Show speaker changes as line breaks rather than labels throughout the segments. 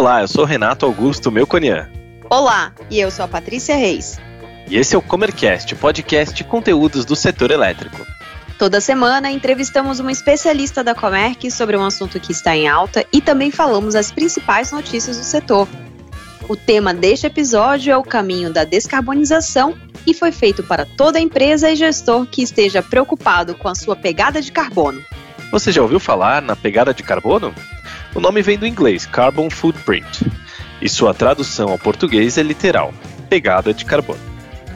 Olá, eu sou Renato Augusto Melconian.
Olá, e eu sou a Patrícia Reis.
E esse é o Comercast, podcast de conteúdos do setor elétrico.
Toda semana entrevistamos uma especialista da Comerc sobre um assunto que está em alta e também falamos as principais notícias do setor. O tema deste episódio é o caminho da descarbonização e foi feito para toda empresa e gestor que esteja preocupado com a sua pegada de carbono.
Você já ouviu falar na pegada de carbono? O nome vem do inglês Carbon Footprint e sua tradução ao português é literal: pegada de carbono.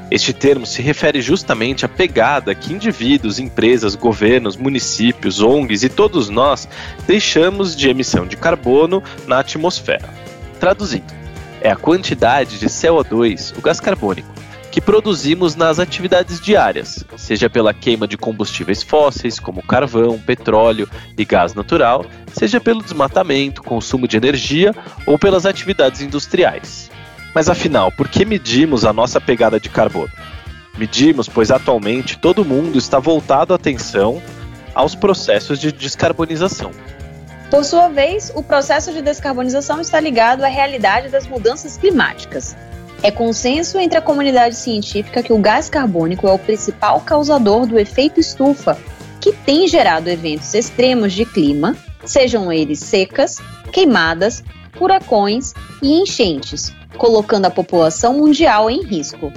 Este termo se refere justamente à pegada que indivíduos, empresas, governos, municípios, ONGs e todos nós deixamos de emissão de carbono na atmosfera. Traduzindo, é a quantidade de CO2, o gás carbônico, que produzimos nas atividades diárias, seja pela queima de combustíveis fósseis, como carvão, petróleo e gás natural, seja pelo desmatamento, consumo de energia ou pelas atividades industriais. Mas afinal, por que medimos a nossa pegada de carbono? Medimos pois atualmente todo mundo está voltado a atenção aos processos de descarbonização.
Por sua vez, o processo de descarbonização está ligado à realidade das mudanças climáticas. É consenso entre a comunidade científica que o gás carbônico é o principal causador do efeito estufa, que tem gerado eventos extremos de clima, sejam eles secas, queimadas, furacões e enchentes, colocando a população mundial em risco.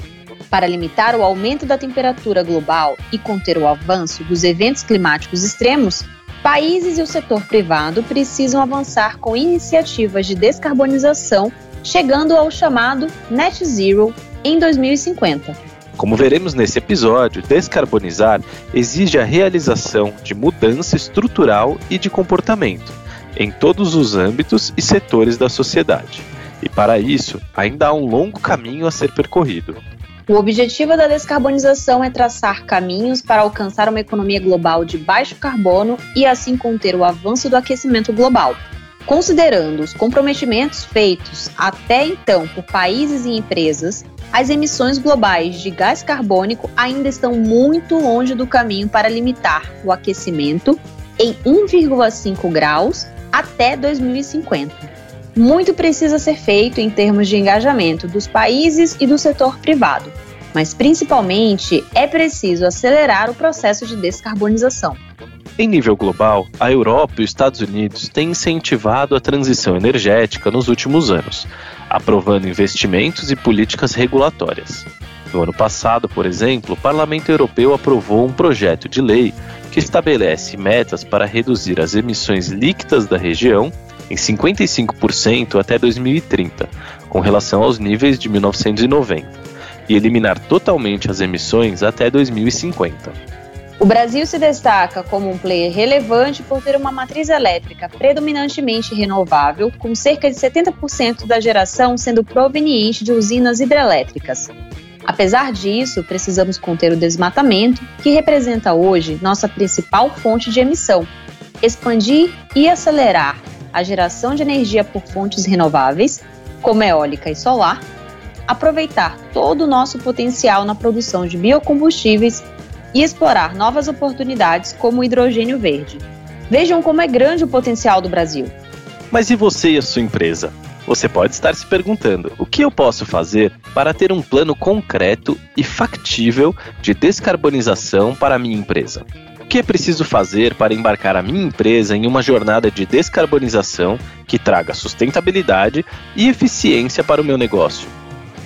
Para limitar o aumento da temperatura global e conter o avanço dos eventos climáticos extremos, países e o setor privado precisam avançar com iniciativas de descarbonização chegando ao chamado Net Zero em 2050.
Como veremos nesse episódio, descarbonizar exige a realização de mudança estrutural e de comportamento em todos os âmbitos e setores da sociedade. E para isso, ainda há um longo caminho a ser percorrido.
O objetivo da descarbonização é traçar caminhos para alcançar uma economia global de baixo carbono e assim conter o avanço do aquecimento global, Considerando os comprometimentos feitos até então por países e empresas, as emissões globais de gás carbônico ainda estão muito longe do caminho para limitar o aquecimento em 1,5 graus até 2050. Muito precisa ser feito em termos de engajamento dos países e do setor privado, mas principalmente é preciso acelerar o processo de descarbonização.
Em nível global, a Europa e os Estados Unidos têm incentivado a transição energética nos últimos anos, aprovando investimentos e políticas regulatórias. No ano passado, por exemplo, o Parlamento Europeu aprovou um projeto de lei que estabelece metas para reduzir as emissões líquidas da região em 55% até 2030, com relação aos níveis de 1990, e eliminar totalmente as emissões até 2050.
O Brasil se destaca como um player relevante por ter uma matriz elétrica predominantemente renovável, com cerca de 70% da geração sendo proveniente de usinas hidrelétricas. Apesar disso, precisamos conter o desmatamento, que representa hoje nossa principal fonte de emissão, expandir e acelerar a geração de energia por fontes renováveis, como eólica e solar, aproveitar todo o nosso potencial na produção de biocombustíveis e explorar novas oportunidades como o hidrogênio verde. Vejam como é grande o potencial do Brasil.
Mas e você e a sua empresa? Você pode estar se perguntando: o que eu posso fazer para ter um plano concreto e factível de descarbonização para a minha empresa? O que é preciso fazer para embarcar a minha empresa em uma jornada de descarbonização que traga sustentabilidade e eficiência para o meu negócio?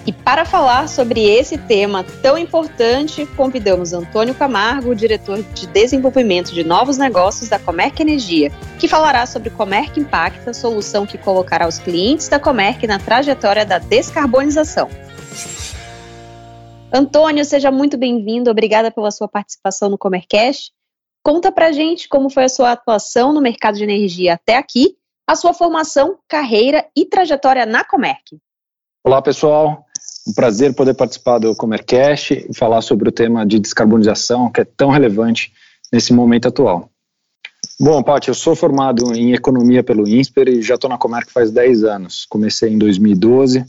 E para falar sobre esse tema tão importante, convidamos Antônio Camargo, diretor de desenvolvimento de novos negócios da Comerc Energia, que falará sobre Comerc Impacta, solução que colocará os clientes da Comerc na trajetória da descarbonização. Antônio, seja muito bem-vindo. Obrigada pela sua participação no Comercast. Conta pra gente como foi a sua atuação no mercado de energia até aqui, a sua formação, carreira e trajetória na Comerc.
Olá, pessoal. Um prazer poder participar do Comercast e falar sobre o tema de descarbonização, que é tão relevante nesse momento atual. Bom, Paty, eu sou formado em economia pelo INSPER e já estou na Comerc faz 10 anos. Comecei em 2012.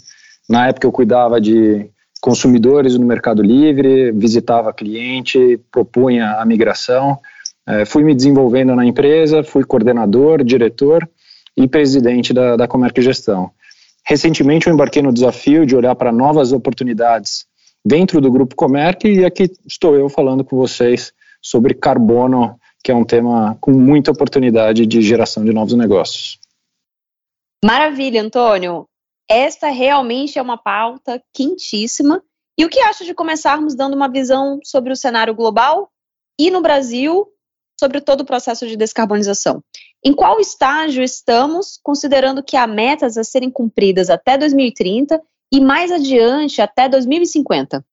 Na época eu cuidava de consumidores no Mercado Livre, visitava cliente, propunha a migração. É, fui me desenvolvendo na empresa, fui coordenador, diretor e presidente da, da Comerc Gestão. Recentemente eu embarquei no desafio de olhar para novas oportunidades dentro do Grupo Comerc e aqui estou eu falando com vocês sobre carbono, que é um tema com muita oportunidade de geração de novos negócios.
Maravilha, Antônio. Esta realmente é uma pauta quentíssima. E o que acha de começarmos dando uma visão sobre o cenário global e no Brasil sobre todo o processo de descarbonização? Em qual estágio estamos, considerando que há metas a serem cumpridas até 2030 e mais adiante até 2050?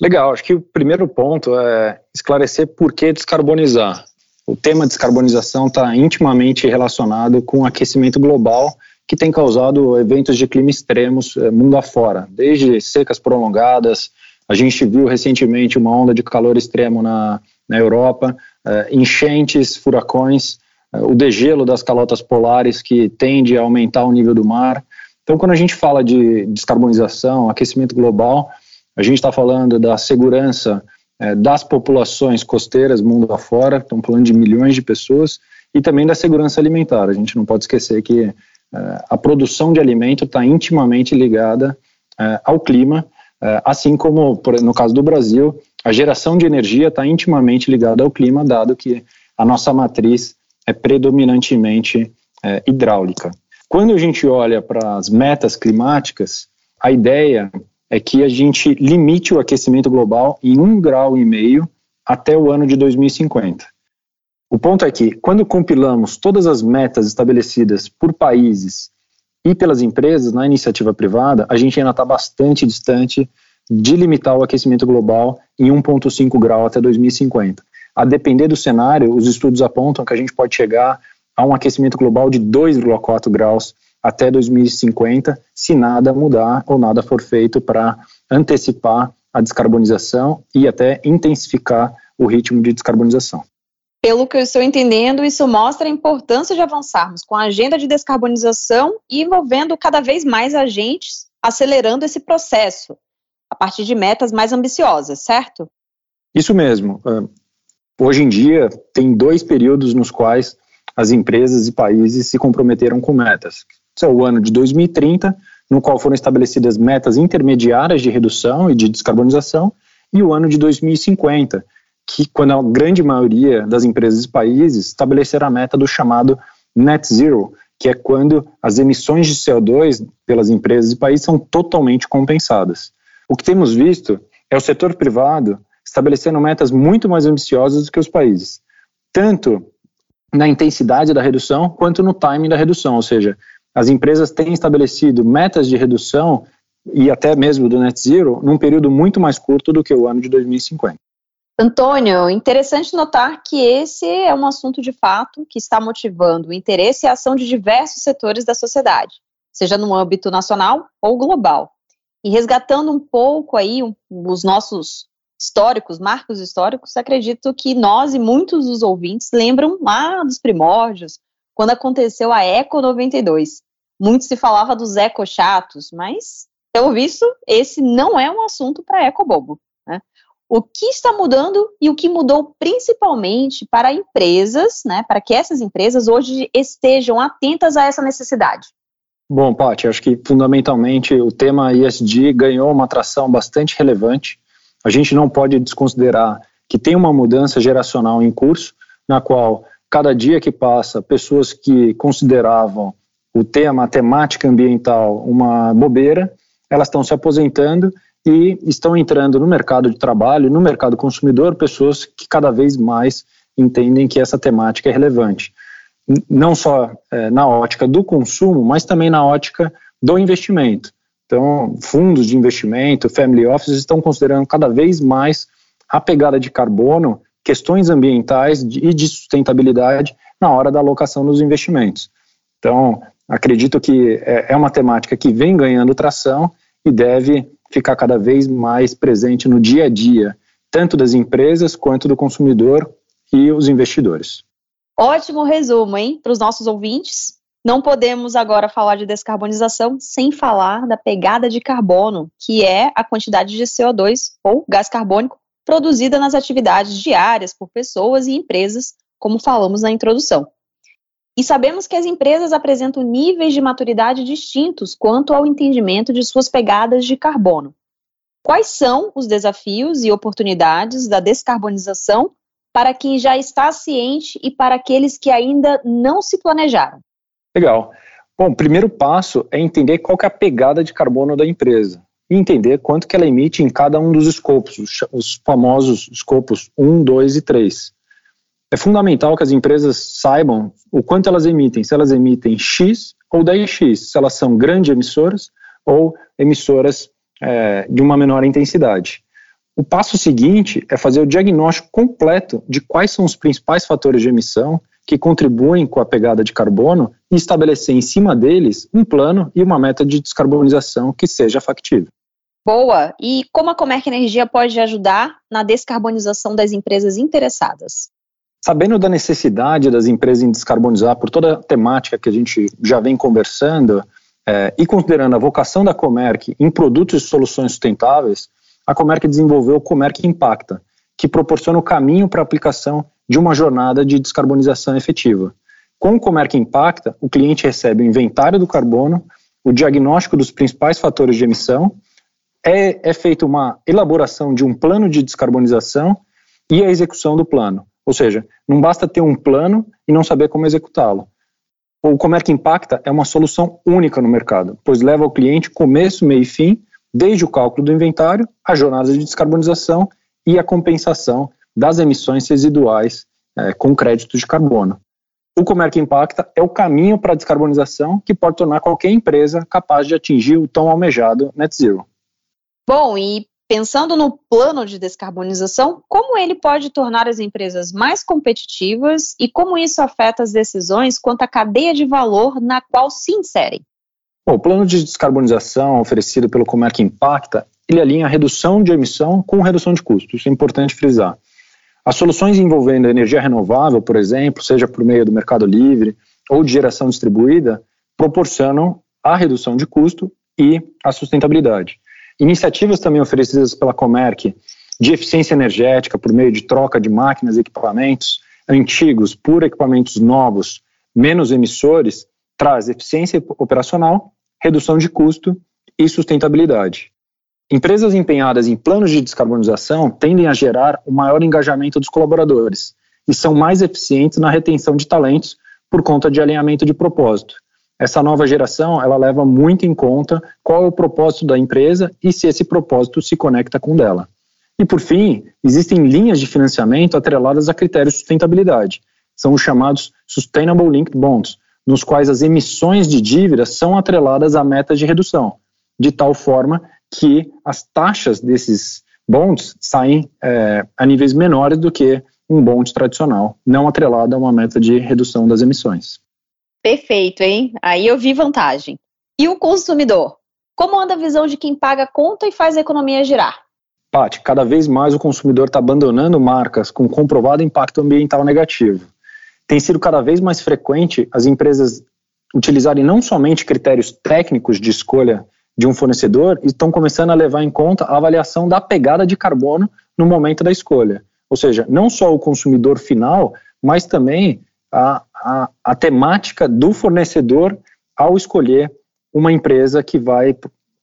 Legal, acho que o primeiro ponto é esclarecer por que descarbonizar. O tema descarbonização está intimamente relacionado com o aquecimento global que tem causado eventos de clima extremos eh, mundo afora, desde secas prolongadas, a gente viu recentemente uma onda de calor extremo na, na Europa, eh, enchentes, furacões, eh, o degelo das calotas polares que tende a aumentar o nível do mar. Então, quando a gente fala de descarbonização, aquecimento global, a gente está falando da segurança das populações costeiras mundo afora, estamos falando de milhões de pessoas, e também da segurança alimentar. A gente não pode esquecer que a produção de alimento está intimamente ligada ao clima, assim como, no caso do Brasil, a geração de energia está intimamente ligada ao clima, dado que a nossa matriz é predominantemente é, hidráulica. Quando a gente olha para as metas climáticas, a ideia é que a gente limite o aquecimento global em um grau e meio até o ano de 2050. O ponto é que, quando compilamos todas as metas estabelecidas por países e pelas empresas na iniciativa privada, a gente ainda está bastante distante de limitar o aquecimento global em 1,5 grau até 2050. A depender do cenário, os estudos apontam que a gente pode chegar a um aquecimento global de 2,4 graus até 2050, se nada mudar ou nada for feito para antecipar a descarbonização e até intensificar o ritmo de descarbonização.
Pelo que eu estou entendendo, isso mostra a importância de avançarmos com a agenda de descarbonização e envolvendo cada vez mais agentes, acelerando esse processo, a partir de metas mais ambiciosas, certo?
Isso mesmo. Ah, hoje em dia, tem dois períodos nos quais as empresas e países se comprometeram com metas. É o ano de 2030, no qual foram estabelecidas metas intermediárias de redução e de descarbonização, e o ano de 2050, que quando a grande maioria das empresas e países estabeleceram a meta do chamado net zero, que é quando as emissões de CO2 pelas empresas e países são totalmente compensadas. O que temos visto é o setor privado estabelecendo metas muito mais ambiciosas do que os países, tanto na intensidade da redução quanto no timing da redução, ou seja, as empresas têm estabelecido metas de redução e até mesmo do net zero num período muito mais curto do que o ano de 2050.
Antônio, interessante notar que esse é um assunto de fato que está motivando o interesse e a ação de diversos setores da sociedade, seja no âmbito nacional ou global. E resgatando um pouco aí um, os nossos históricos, marcos históricos, acredito que nós e muitos dos ouvintes lembram lá dos primórdios, quando aconteceu a Eco 92. Muito se falava dos eco chatos, mas, pelo visto, esse não é um assunto para eco bobo. O que está mudando e o que mudou principalmente para empresas, né, para que essas empresas hoje estejam atentas a essa necessidade.
Bom, Paty, acho que fundamentalmente o tema ISD ganhou uma atração bastante relevante. A gente não pode desconsiderar que tem uma mudança geracional em curso, na qual cada dia que passa, pessoas que consideravam o tema, a temática ambiental, uma bobeira, elas estão se aposentando e estão entrando no mercado de trabalho, no mercado consumidor, pessoas que cada vez mais entendem que essa temática é relevante. Não só é, na ótica do consumo, mas também na ótica do investimento. Então, fundos de investimento, family offices estão considerando cada vez mais a pegada de carbono, questões ambientais e de sustentabilidade na hora da alocação dos investimentos. Então, acredito que é, é uma temática que vem ganhando tração e deve ficar cada vez mais presente no dia a dia, tanto das empresas quanto do consumidor e os investidores.
Ótimo resumo, hein, para os nossos ouvintes. Não podemos agora falar de descarbonização sem falar da pegada de carbono, que é a quantidade de CO2 ou gás carbônico produzida nas atividades diárias por pessoas e empresas, como falamos na introdução. E sabemos que as empresas apresentam níveis de maturidade distintos quanto ao entendimento de suas pegadas de carbono. Quais são os desafios e oportunidades da descarbonização para quem já está ciente e para aqueles que ainda não se planejaram?
Legal. Bom, o primeiro passo é entender qual é a pegada de carbono da empresa e entender quanto que ela emite em cada um dos escopos, os famosos escopos 1, 2 e 3. É fundamental que as empresas saibam o quanto elas emitem, se elas emitem X ou 10X, se elas são grandes emissoras ou emissoras é, de uma menor intensidade. O passo seguinte é fazer o diagnóstico completo de quais são os principais fatores de emissão que contribuem com a pegada de carbono e estabelecer em cima deles um plano e uma meta de descarbonização que seja factível.
Boa! E como a Comerc Energia pode ajudar na descarbonização das empresas interessadas?
Sabendo da necessidade das empresas em descarbonizar por toda a temática que a gente já vem conversando, é, e considerando a vocação da Comerc em produtos e soluções sustentáveis, a Comerc desenvolveu o Comerc Impacta, que proporciona o caminho para a aplicação de uma jornada de descarbonização efetiva. Com o Comerc Impacta, o cliente recebe o inventário do carbono, o diagnóstico dos principais fatores de emissão, é, é feita uma elaboração de um plano de descarbonização e a execução do plano. Ou seja, não basta ter um plano e não saber como executá-lo. O Comerc Impacta é uma solução única no mercado, pois leva ao cliente começo, meio e fim, desde o cálculo do inventário, a jornada de descarbonização e a compensação das emissões residuais é, com créditos de carbono. O Comerc Impacta é o caminho para a descarbonização que pode tornar qualquer empresa capaz de atingir o tão almejado net zero.
Bom, e pensando no plano de descarbonização, como ele pode tornar as empresas mais competitivas e como isso afeta as decisões quanto à cadeia de valor na qual se inserem?
Bom, o plano de descarbonização oferecido pelo Comerc Impacta, ele alinha a redução de emissão com redução de custos, isso é importante frisar. As soluções envolvendo energia renovável, por exemplo, seja por meio do mercado livre ou de geração distribuída, proporcionam a redução de custo e a sustentabilidade. Iniciativas também oferecidas pela Comerc de eficiência energética por meio de troca de máquinas e equipamentos antigos por equipamentos novos, menos emissores, traz eficiência operacional, redução de custo e sustentabilidade. Empresas empenhadas em planos de descarbonização tendem a gerar o um maior engajamento dos colaboradores e são mais eficientes na retenção de talentos por conta de alinhamento de propósito essa nova geração ela leva muito em conta qual é o propósito da empresa e se esse propósito se conecta com o dela. E por fim, existem linhas de financiamento atreladas a critérios de sustentabilidade. São os chamados Sustainable Linked Bonds, nos quais as emissões de dívidas são atreladas a metas de redução, de tal forma que as taxas desses bonds saem é, a níveis menores do que um bond tradicional, não atrelado a uma meta de redução das emissões.
Perfeito, hein? Aí eu vi vantagem. E o consumidor? Como anda a visão de quem paga conta e faz a economia girar?
Paty, cada vez mais o consumidor está abandonando marcas com comprovado impacto ambiental negativo. Tem sido cada vez mais frequente as empresas utilizarem não somente critérios técnicos de escolha de um fornecedor, estão começando a levar em conta a avaliação da pegada de carbono no momento da escolha. Ou seja, não só o consumidor final, mas também a, a, a temática do fornecedor ao escolher uma empresa que vai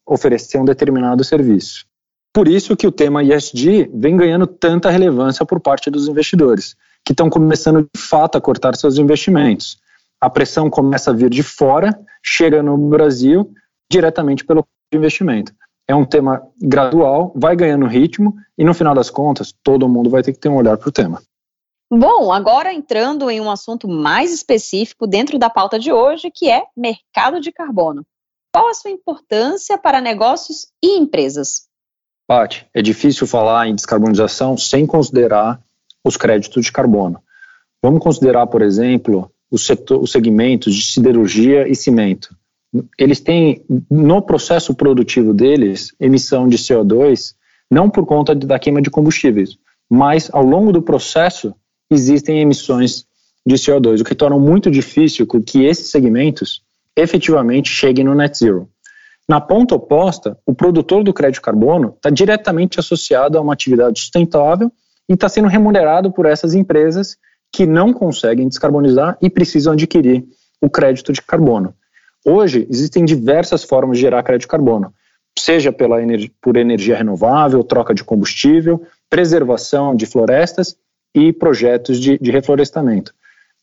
oferecer um determinado serviço. Por isso que o tema ESG vem ganhando tanta relevância por parte dos investidores, que estão começando de fato a cortar seus investimentos. A pressão começa a vir de fora, chega no Brasil diretamente pelo investimento. É um tema gradual, vai ganhando ritmo e no final das contas todo mundo vai ter que ter um olhar para o tema.
Bom, agora entrando em um assunto mais específico dentro da pauta de hoje, que é mercado de carbono. Qual a sua importância para negócios e empresas?
Paty, é difícil falar em descarbonização sem considerar os créditos de carbono. Vamos considerar, por exemplo, os, setor, os segmentos de siderurgia e cimento. Eles têm, no processo produtivo deles, emissão de CO2, não por conta da queima de combustíveis, mas ao longo do processo existem emissões de CO2, o que torna muito difícil que esses segmentos efetivamente cheguem no net zero. Na ponta oposta, o produtor do crédito carbono está diretamente associado a uma atividade sustentável e está sendo remunerado por essas empresas que não conseguem descarbonizar e precisam adquirir o crédito de carbono. Hoje, existem diversas formas de gerar crédito de carbono, seja pela por energia renovável, troca de combustível, preservação de florestas e projetos de, de reflorestamento.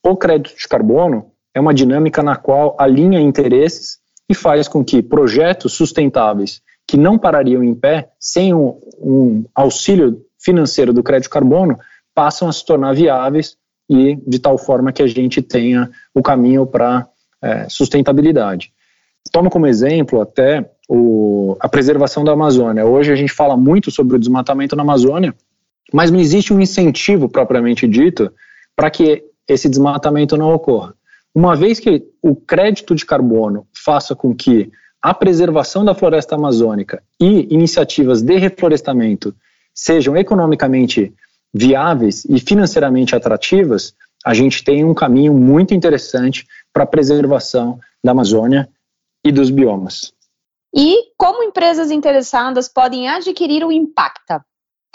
O crédito de carbono é uma dinâmica na qual alinha interesses e faz com que projetos sustentáveis que não parariam em pé sem um, um auxílio financeiro do crédito carbono passam a se tornar viáveis e de tal forma que a gente tenha o caminho para é, sustentabilidade. Tomo como exemplo até o, a preservação da Amazônia. Hoje a gente fala muito sobre o desmatamento na Amazônia, mas não existe um incentivo propriamente dito para que esse desmatamento não ocorra. Uma vez que o crédito de carbono faça com que a preservação da floresta amazônica e iniciativas de reflorestamento sejam economicamente viáveis e financeiramente atrativas, a gente tem um caminho muito interessante para a preservação da Amazônia e dos biomas.
E como empresas interessadas podem adquirir o Impacta?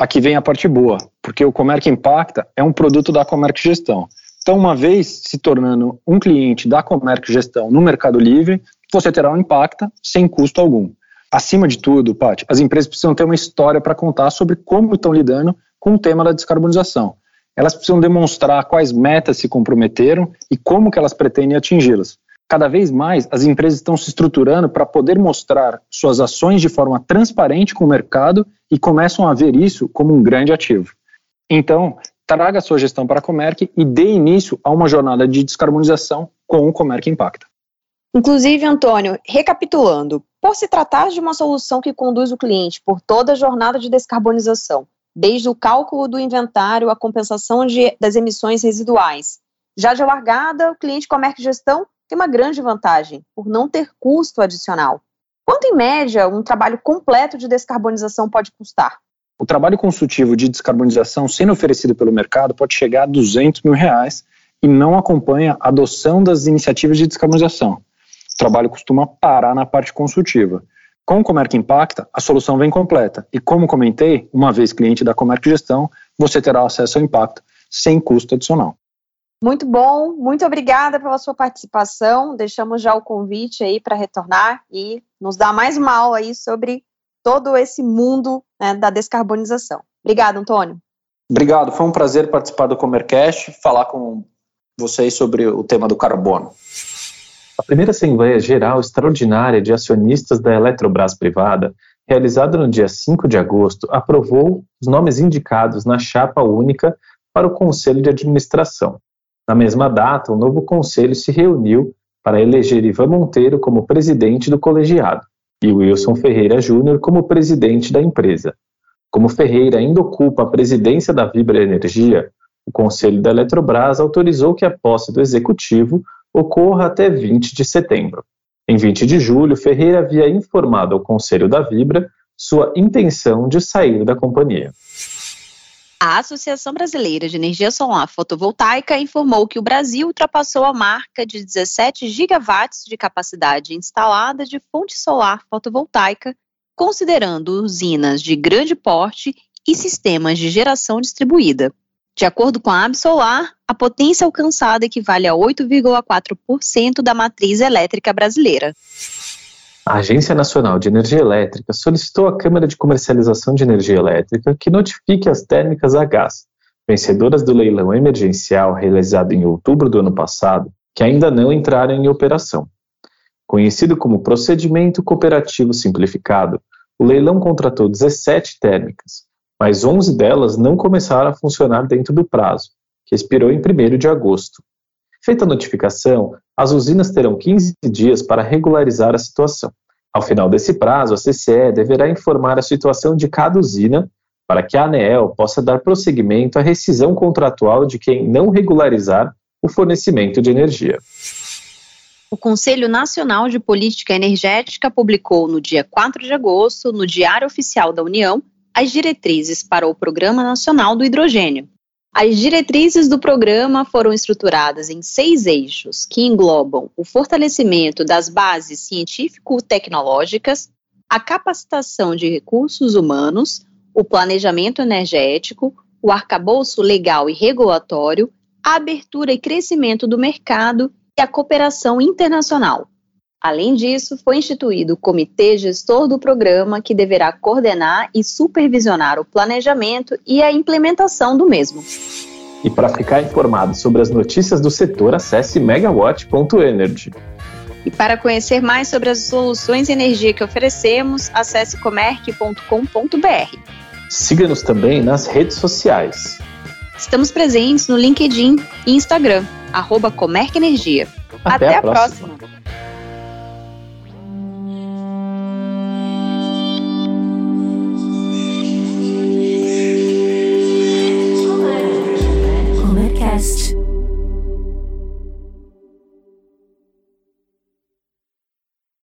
Aqui vem a parte boa, porque o Comerc Impacta é um produto da Comerc Gestão. Então, uma vez se tornando um cliente da Comerc Gestão no Mercado Livre, você terá um Impacta sem custo algum. Acima de tudo, Paty, as empresas precisam ter uma história para contar sobre como estão lidando com o tema da descarbonização. Elas precisam demonstrar quais metas se comprometeram e como que elas pretendem atingi-las. Cada vez mais, as empresas estão se estruturando para poder mostrar suas ações de forma transparente com o mercado e começam a ver isso como um grande ativo. Então, traga a sua gestão para a Comerc e dê início a uma jornada de descarbonização com o Comerc Impacta.
Inclusive, Antônio, recapitulando, por se tratar de uma solução que conduz o cliente por toda a jornada de descarbonização, desde o cálculo do inventário à compensação de, das emissões residuais. Já de largada, o cliente Comerc Gestão tem uma grande vantagem, por não ter custo adicional. Quanto, em média, um trabalho completo de descarbonização pode custar?
O trabalho consultivo de descarbonização sendo oferecido pelo mercado pode chegar a 200 mil reais e não acompanha a adoção das iniciativas de descarbonização. O trabalho costuma parar na parte consultiva. Com o Comerc Impacta, a solução vem completa e, como comentei, uma vez cliente da Comerc Gestão, você terá acesso ao impacto sem custo adicional.
Muito bom, muito obrigada pela sua participação. Deixamos já o convite aí para retornar e nos dar mais uma aula aí sobre todo esse mundo né, da descarbonização. Obrigada, Antônio.
Obrigado, foi um prazer participar do Comercast, falar com vocês sobre o tema do carbono.
A primeira Assembleia Geral Extraordinária de Acionistas da Eletrobras Privada, realizada no dia 5 de agosto, aprovou os nomes indicados na chapa única para o Conselho de Administração. Na mesma data, o novo conselho se reuniu para eleger Ivan Monteiro como presidente do colegiado e Wilson Ferreira Júnior como presidente da empresa. Como Ferreira ainda ocupa a presidência da Vibra Energia, o Conselho da Eletrobras autorizou que a posse do executivo ocorra até 20 de setembro. Em 20 de julho, Ferreira havia informado ao Conselho da Vibra sua intenção de sair da companhia.
A Associação Brasileira de Energia Solar Fotovoltaica informou que o Brasil ultrapassou a marca de 17 gigawatts de capacidade instalada de fonte solar fotovoltaica, considerando usinas de grande porte e sistemas de geração distribuída. De acordo com a Absolar, a potência alcançada equivale a 8,4% da matriz elétrica brasileira.
A Agência Nacional de Energia Elétrica solicitou à Câmara de Comercialização de Energia Elétrica que notifique as térmicas a gás, vencedoras do leilão emergencial realizado em outubro do ano passado, que ainda não entraram em operação. Conhecido como Procedimento Cooperativo Simplificado, o leilão contratou 17 térmicas, mas 11 delas não começaram a funcionar dentro do prazo, que expirou em 1 de agosto. Feita a notificação, as usinas terão 15 dias para regularizar a situação. Ao final desse prazo, a CCE deverá informar a situação de cada usina para que a ANEEL possa dar prosseguimento à rescisão contratual de quem não regularizar o fornecimento de energia.
O Conselho Nacional de Política Energética publicou no dia 4 de agosto, no Diário Oficial da União, as diretrizes para o Programa Nacional do Hidrogênio. As diretrizes do programa foram estruturadas em seis eixos, que englobam o fortalecimento das bases científico-tecnológicas, a capacitação de recursos humanos, o planejamento energético, o arcabouço legal e regulatório, a abertura e crescimento do mercado e a cooperação internacional. Além disso, foi instituído o Comitê Gestor do Programa, que deverá coordenar e supervisionar o planejamento e a implementação do mesmo.
E para ficar informado sobre as notícias do setor, acesse megawatt.energy.
E para conhecer mais sobre as soluções de energia que oferecemos, acesse comerc.com.br.
Siga-nos também nas redes sociais.
Estamos presentes no LinkedIn e Instagram, arroba Comerc Energia.
Até, Até a, próxima. próxima.